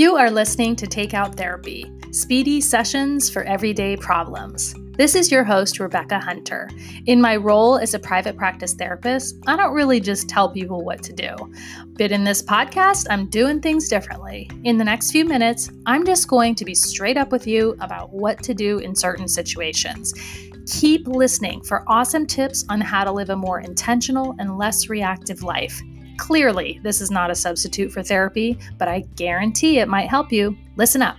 You are listening to Takeout Therapy, speedy sessions for everyday problems. This is your host, Rebecca Hunter. In my role as a private practice therapist, I don't really just tell people what to do. But in this podcast, I'm doing things differently. In the next few minutes, I'm just going to be straight up with you about what to do in certain situations. Keep listening for awesome tips on how to live a more intentional and less reactive life. Clearly, this is not a substitute for therapy, but I guarantee it might help you. Listen up.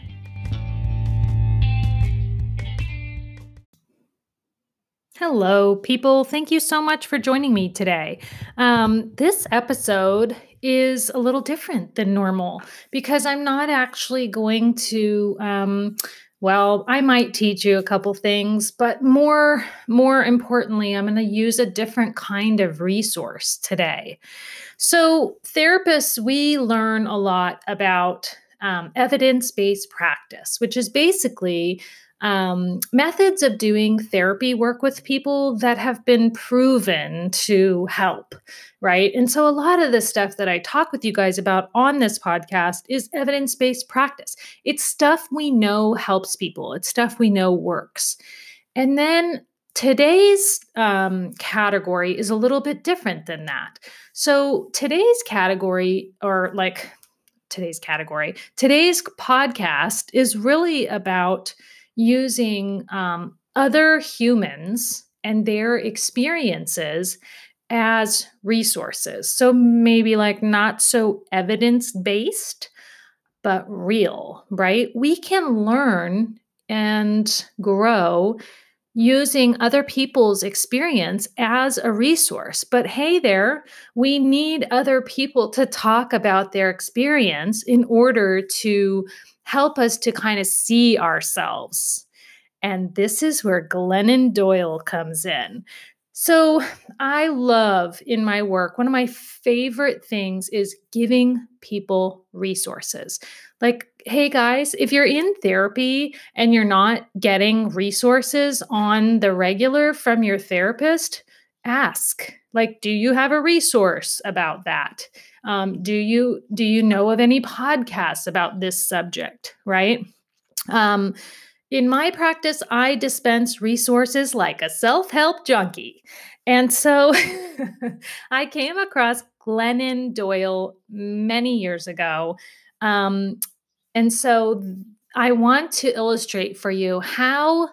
Hello, people. Thank you so much for joining me today. Um, this episode is a little different than normal because I'm not actually going to. Um, well, I might teach you a couple things, but more more importantly, I'm going to use a different kind of resource today. So, therapists, we learn a lot about um, evidence based practice, which is basically um, methods of doing therapy work with people that have been proven to help, right? And so, a lot of the stuff that I talk with you guys about on this podcast is evidence based practice. It's stuff we know helps people, it's stuff we know works. And then Today's um, category is a little bit different than that. So, today's category, or like today's category, today's podcast is really about using um, other humans and their experiences as resources. So, maybe like not so evidence based, but real, right? We can learn and grow using other people's experience as a resource. But hey, there, we need other people to talk about their experience in order to help us to kind of see ourselves. And this is where Glennon Doyle comes in. So, I love in my work, one of my favorite things is giving people resources. Like, hey guys, if you're in therapy and you're not getting resources on the regular from your therapist, ask. Like, do you have a resource about that? Um, do you do you know of any podcasts about this subject? Right. Um, in my practice, I dispense resources like a self help junkie. And so I came across Glennon Doyle many years ago. Um, and so I want to illustrate for you how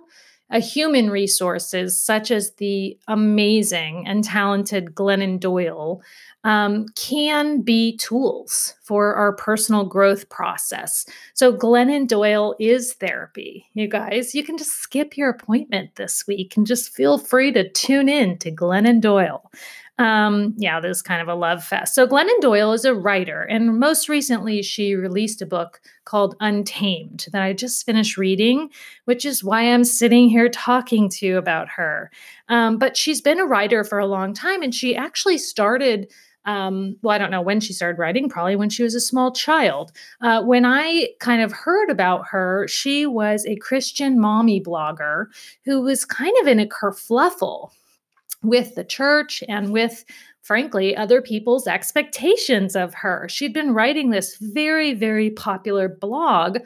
a human resources such as the amazing and talented Glennon Doyle um, can be tools for our personal growth process. So, Glennon Doyle is therapy. You guys, you can just skip your appointment this week and just feel free to tune in to Glennon Doyle. Um, yeah, this is kind of a love fest. So, Glennon Doyle is a writer, and most recently, she released a book called Untamed that I just finished reading, which is why I'm sitting here talking to you about her. Um, but she's been a writer for a long time, and she actually started. Um, well, I don't know when she started writing, probably when she was a small child. Uh, when I kind of heard about her, she was a Christian mommy blogger who was kind of in a kerfluffle with the church and with, frankly, other people's expectations of her. She'd been writing this very, very popular blog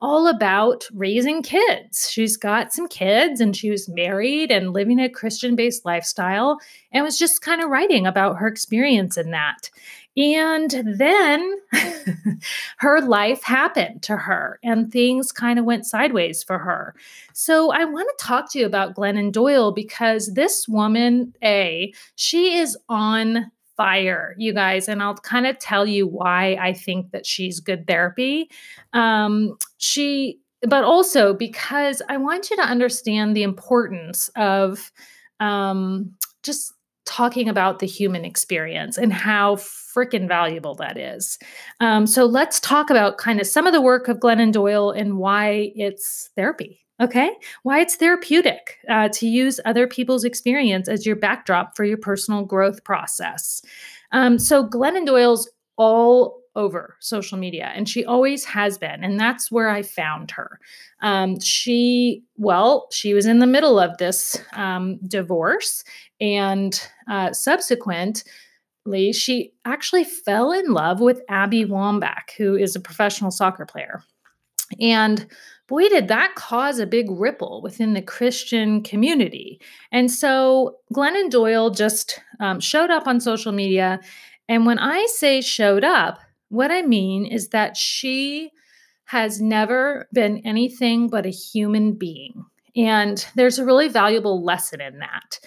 all about raising kids. She's got some kids and she was married and living a Christian based lifestyle and was just kind of writing about her experience in that. And then her life happened to her and things kind of went sideways for her. So I want to talk to you about Glennon Doyle because this woman, A, she is on fire, you guys, and I'll kind of tell you why I think that she's good therapy. Um, she, but also because I want you to understand the importance of um, just talking about the human experience and how freaking valuable that is. Um, so let's talk about kind of some of the work of Glennon Doyle and why it's therapy. Okay, why it's therapeutic uh, to use other people's experience as your backdrop for your personal growth process. Um, so Glennon Doyle's all over social media, and she always has been, and that's where I found her. Um, she, well, she was in the middle of this um, divorce and uh, subsequent she actually fell in love with Abby Wambach, who is a professional soccer player. And boy, did that cause a big ripple within the Christian community. And so Glennon Doyle just um, showed up on social media. And when I say showed up, what I mean is that she has never been anything but a human being. And there's a really valuable lesson in that.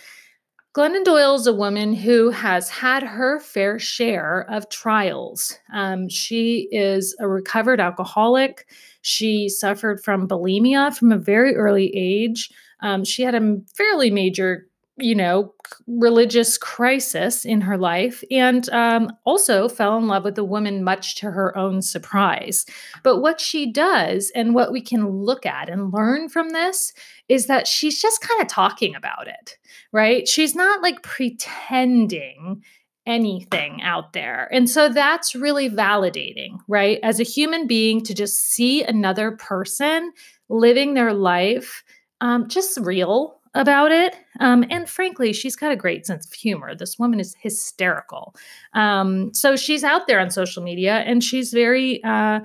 Glennon Doyle is a woman who has had her fair share of trials. Um, she is a recovered alcoholic. She suffered from bulimia from a very early age. Um, she had a fairly major you know, religious crisis in her life, and um, also fell in love with a woman much to her own surprise. But what she does, and what we can look at and learn from this, is that she's just kind of talking about it, right? She's not like pretending anything out there. And so that's really validating, right? As a human being, to just see another person living their life um, just real about it. Um, and frankly, she's got a great sense of humor. This woman is hysterical. Um, so she's out there on social media and she's very uh,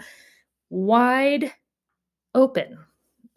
wide open.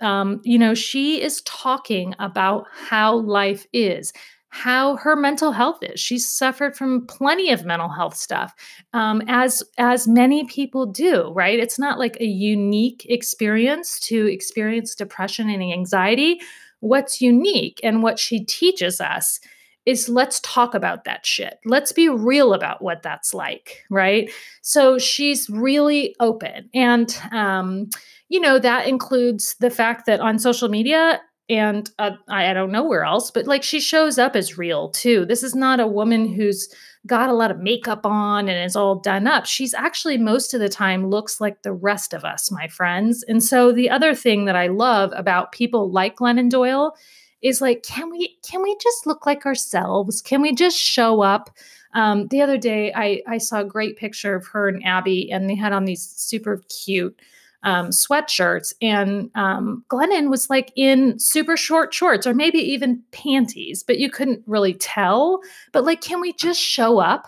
Um, you know, she is talking about how life is, how her mental health is. She's suffered from plenty of mental health stuff, um, as as many people do. Right? It's not like a unique experience to experience depression and anxiety what's unique and what she teaches us is let's talk about that shit. Let's be real about what that's like, right? So she's really open. And, um, you know, that includes the fact that on social media, and uh, I, I don't know where else, but like she shows up as real too. This is not a woman who's got a lot of makeup on and is all done up. She's actually most of the time looks like the rest of us, my friends. And so the other thing that I love about people like Glennon Doyle is like, can we can we just look like ourselves? Can we just show up? Um, the other day, I I saw a great picture of her and Abby, and they had on these super cute um, sweatshirts. And um, Glennon was like in super short shorts or maybe even panties, but you couldn't really tell. But like, can we just show up?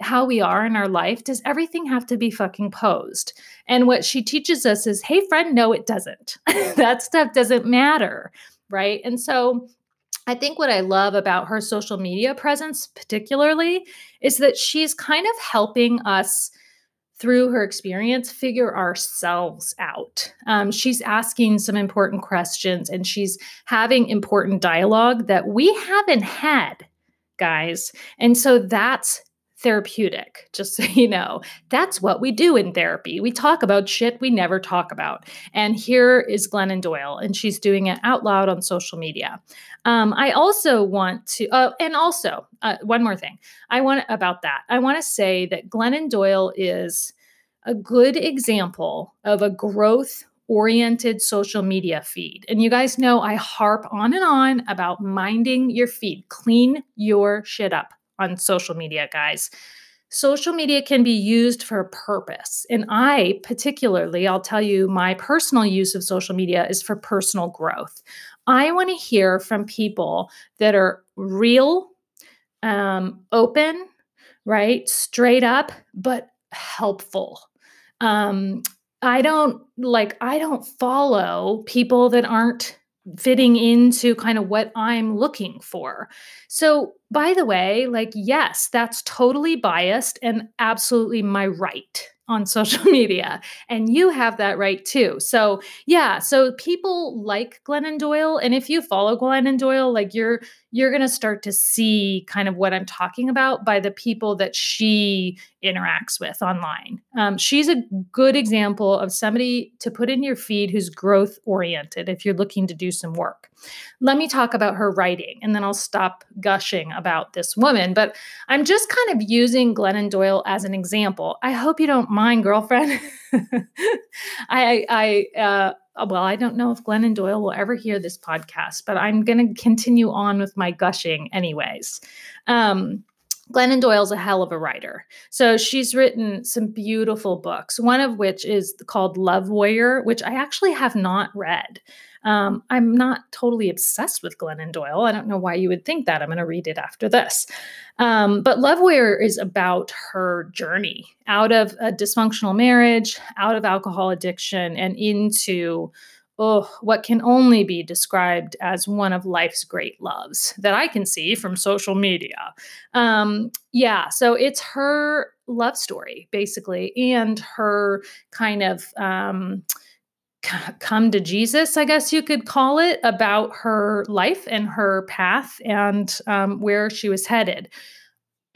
how we are in our life, does everything have to be fucking posed? And what she teaches us is, hey, friend, no, it doesn't. that stuff doesn't matter. Right. And so I think what I love about her social media presence, particularly, is that she's kind of helping us through her experience, figure ourselves out. Um, she's asking some important questions and she's having important dialogue that we haven't had, guys. And so that's therapeutic, just so you know. That's what we do in therapy. We talk about shit we never talk about. And here is Glennon Doyle, and she's doing it out loud on social media. Um, I also want to, uh, and also uh, one more thing I want about that. I want to say that Glennon Doyle is a good example of a growth oriented social media feed. And you guys know I harp on and on about minding your feed, clean your shit up on social media, guys. Social media can be used for a purpose. And I, particularly, I'll tell you, my personal use of social media is for personal growth. I want to hear from people that are real, um, open, right? Straight up, but helpful. Um, I don't like, I don't follow people that aren't fitting into kind of what I'm looking for. So, by the way, like, yes, that's totally biased and absolutely my right on social media. And you have that right too. So, yeah, so people like Glennon Doyle. And if you follow Glennon Doyle, like, you're, you're going to start to see kind of what I'm talking about by the people that she interacts with online. Um, she's a good example of somebody to put in your feed who's growth oriented if you're looking to do some work. Let me talk about her writing and then I'll stop gushing about this woman. But I'm just kind of using Glennon Doyle as an example. I hope you don't mind, girlfriend. I, I, uh, uh, well, I don't know if Glennon Doyle will ever hear this podcast, but I'm going to continue on with my gushing anyways. Um, Glennon Doyle's a hell of a writer. So she's written some beautiful books, one of which is called Love Warrior, which I actually have not read. Um, I'm not totally obsessed with Glennon Doyle. I don't know why you would think that. I'm going to read it after this. Um, but Love Warrior is about her journey out of a dysfunctional marriage, out of alcohol addiction, and into oh, what can only be described as one of life's great loves that I can see from social media. Um, yeah, so it's her love story, basically, and her kind of. Um, come to Jesus, I guess you could call it, about her life and her path and um, where she was headed.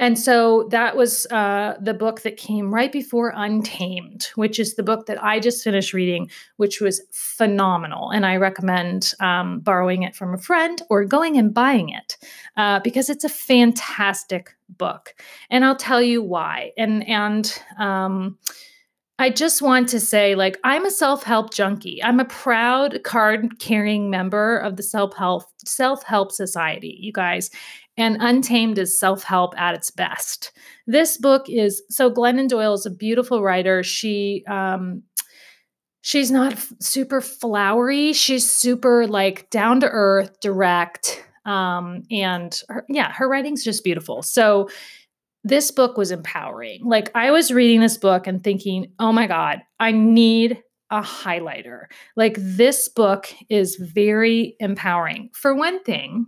And so that was uh, the book that came right before Untamed, which is the book that I just finished reading, which was phenomenal. And I recommend um, borrowing it from a friend or going and buying it uh, because it's a fantastic book. And I'll tell you why. And and um, I just want to say, like, I'm a self-help junkie. I'm a proud card-carrying member of the self-help self-help society, you guys. And Untamed is self-help at its best. This book is so Glennon Doyle is a beautiful writer. She um she's not super flowery. She's super like down to earth, direct. Um, and her, yeah, her writing's just beautiful. So this book was empowering. Like I was reading this book and thinking, oh my God, I need a highlighter. Like this book is very empowering. For one thing,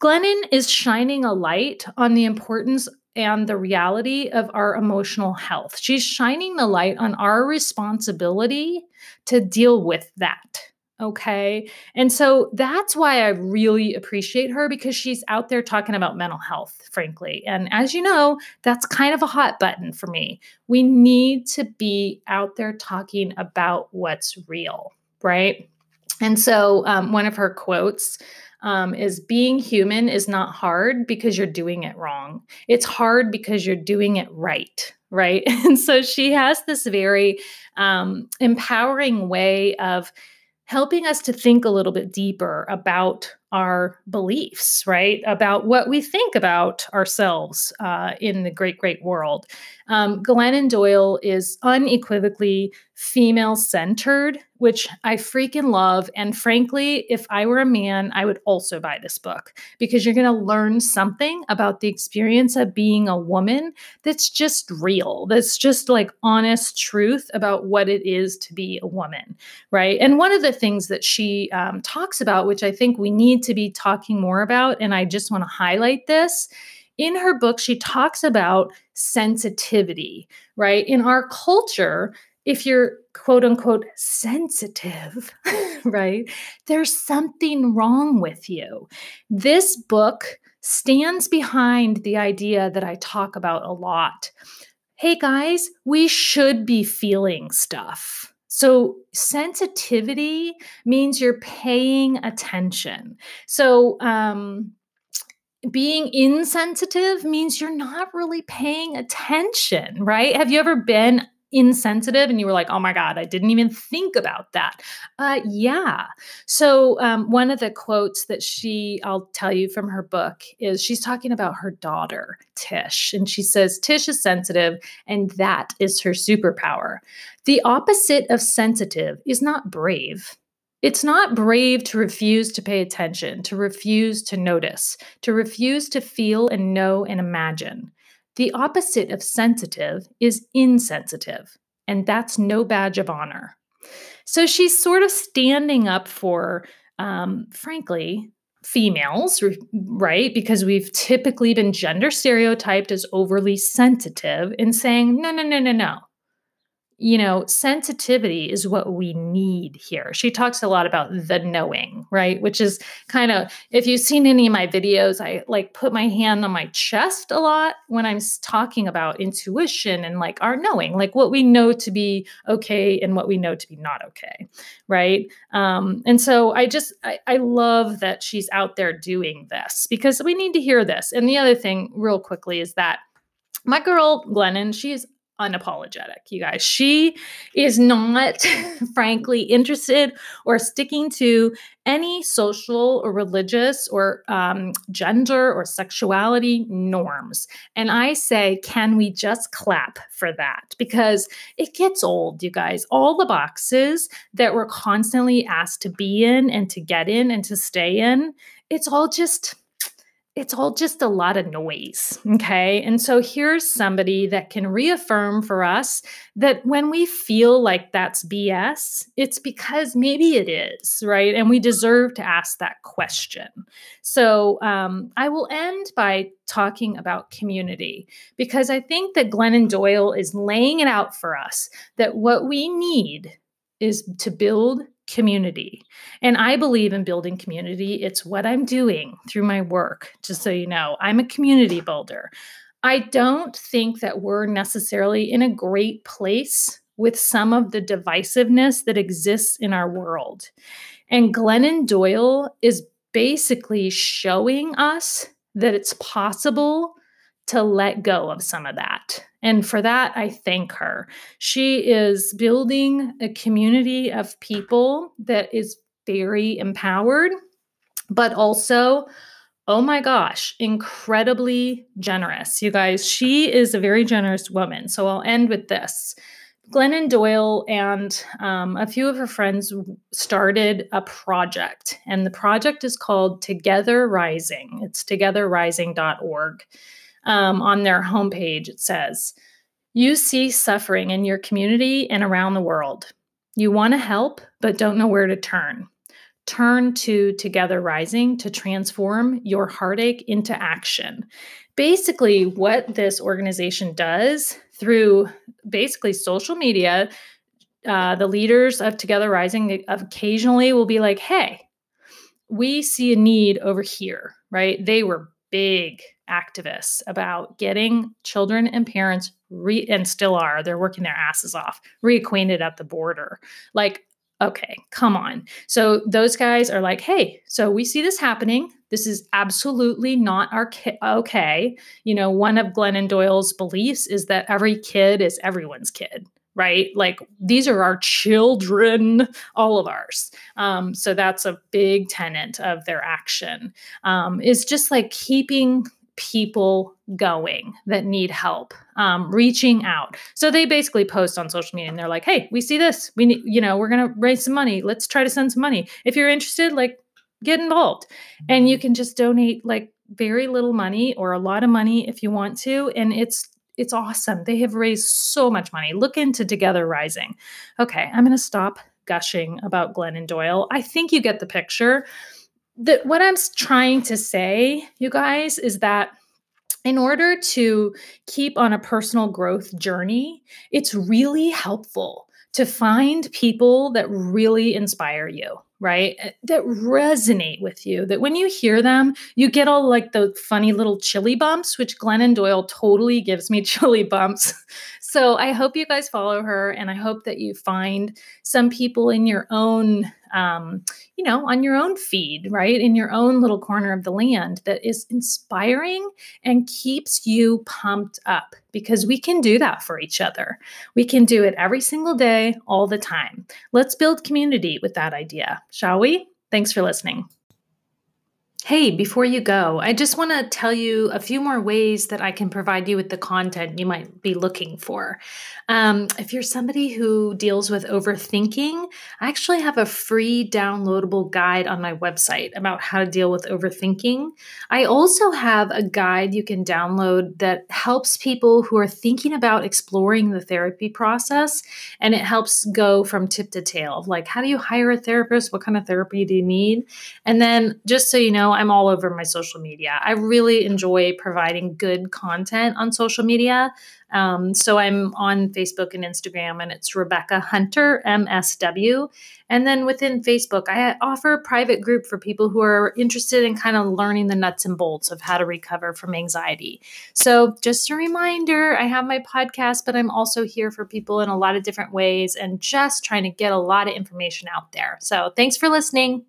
Glennon is shining a light on the importance and the reality of our emotional health. She's shining the light on our responsibility to deal with that. Okay. And so that's why I really appreciate her because she's out there talking about mental health, frankly. And as you know, that's kind of a hot button for me. We need to be out there talking about what's real, right? And so um, one of her quotes um, is being human is not hard because you're doing it wrong. It's hard because you're doing it right, right? And so she has this very um, empowering way of helping us to think a little bit deeper about our beliefs, right? About what we think about ourselves uh, in the great, great world. Um, Glennon Doyle is unequivocally female centered, which I freaking love. And frankly, if I were a man, I would also buy this book because you're going to learn something about the experience of being a woman that's just real, that's just like honest truth about what it is to be a woman, right? And one of the things that she um, talks about, which I think we need to be talking more about, and I just want to highlight this. In her book, she talks about sensitivity, right? In our culture, if you're quote unquote sensitive, right, there's something wrong with you. This book stands behind the idea that I talk about a lot. Hey guys, we should be feeling stuff. So, sensitivity means you're paying attention. So, um, being insensitive means you're not really paying attention, right? Have you ever been insensitive and you were like oh my god i didn't even think about that. Uh, yeah. So um, one of the quotes that she i'll tell you from her book is she's talking about her daughter tish and she says tish is sensitive and that is her superpower. The opposite of sensitive is not brave. It's not brave to refuse to pay attention, to refuse to notice, to refuse to feel and know and imagine. The opposite of sensitive is insensitive, and that's no badge of honor. So she's sort of standing up for, um, frankly, females, right? Because we've typically been gender stereotyped as overly sensitive and saying, no, no, no, no, no you know, sensitivity is what we need here. She talks a lot about the knowing, right? Which is kind of, if you've seen any of my videos, I like put my hand on my chest a lot when I'm talking about intuition and like our knowing, like what we know to be okay and what we know to be not okay, right? Um, and so I just, I, I love that she's out there doing this because we need to hear this. And the other thing, real quickly, is that my girl Glennon, she's unapologetic, you guys. She is not, frankly, interested or sticking to any social or religious or um, gender or sexuality norms. And I say, can we just clap for that? Because it gets old, you guys. All the boxes that we're constantly asked to be in and to get in and to stay in, it's all just it's all just a lot of noise. Okay. And so here's somebody that can reaffirm for us that when we feel like that's BS, it's because maybe it is, right? And we deserve to ask that question. So um, I will end by talking about community because I think that Glennon Doyle is laying it out for us that what we need is to build community. And I believe in building community. It's what I'm doing through my work, just so you know. I'm a community builder. I don't think that we're necessarily in a great place with some of the divisiveness that exists in our world. And Glennon Doyle is basically showing us that it's possible to let go of some of that. And for that, I thank her. She is building a community of people that is very empowered, but also, oh my gosh, incredibly generous. You guys, she is a very generous woman. So I'll end with this. Glennon Doyle and um, a few of her friends started a project, and the project is called Together Rising. It's togetherrising.org um, on their homepage, it says, You see suffering in your community and around the world. You want to help, but don't know where to turn. Turn to Together Rising to transform your heartache into action. Basically, what this organization does through basically social media, uh, the leaders of Together Rising occasionally will be like, hey, we see a need over here, right? They were big activists about getting children and parents re and still are they're working their asses off reacquainted at the border. Like okay come on. So those guys are like hey so we see this happening. This is absolutely not our ki- okay. You know one of glennon doyle's beliefs is that every kid is everyone's kid right? Like these are our children, all of ours. Um, so that's a big tenet of their action. Um, is just like keeping people going that need help um, reaching out. So they basically post on social media and they're like hey we see this. We need you know we're going to raise some money. Let's try to send some money. If you're interested like get involved. And you can just donate like very little money or a lot of money if you want to. And it's it's awesome. They have raised so much money. Look into Together Rising. Okay, I'm going to stop gushing about Glennon Doyle. I think you get the picture. That what I'm trying to say, you guys, is that in order to keep on a personal growth journey, it's really helpful to find people that really inspire you right? Eh, that resonate with you. That when you hear them, you get all like the funny little chilly bumps, which Glennon Doyle totally gives me chilly bumps. So I hope you guys follow her and I hope that you find some people in your own um, you know, on your own feed, right? In your own little corner of the land that is inspiring and keeps you pumped up because we can do that for each other. We can do it every single day, all the time. Let's build community with that idea, shall we? Thanks for listening. Hey, before you go, I just want to tell you a few more ways that I can provide you with the content you might be looking for. Um, if you're somebody who deals with overthinking, I actually have a free downloadable guide on my website about how to deal with overthinking. I also have a guide you can download that helps people who are thinking about exploring the therapy process, and it helps go from tip to tail like, how do you hire a therapist? What kind of therapy do you need? And then, just so you know, I'm all over my social media. I really enjoy providing good content on social media. Um, so I'm on Facebook and Instagram, and it's Rebecca Hunter, MSW. And then within Facebook, I offer a private group for people who are interested in kind of learning the nuts and bolts of how to recover from anxiety. So just a reminder I have my podcast, but I'm also here for people in a lot of different ways and just trying to get a lot of information out there. So thanks for listening.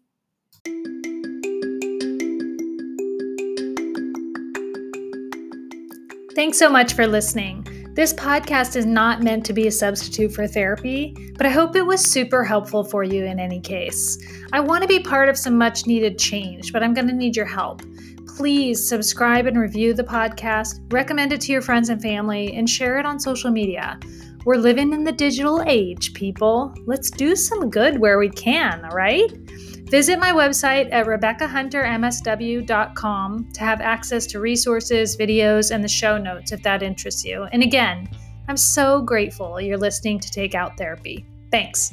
Thanks so much for listening. This podcast is not meant to be a substitute for therapy, but I hope it was super helpful for you in any case. I want to be part of some much needed change, but I'm going to need your help. Please subscribe and review the podcast, recommend it to your friends and family, and share it on social media. We're living in the digital age, people. Let's do some good where we can, all right? Visit my website at RebeccaHunterMSW.com to have access to resources, videos, and the show notes if that interests you. And again, I'm so grateful you're listening to Take Out Therapy. Thanks.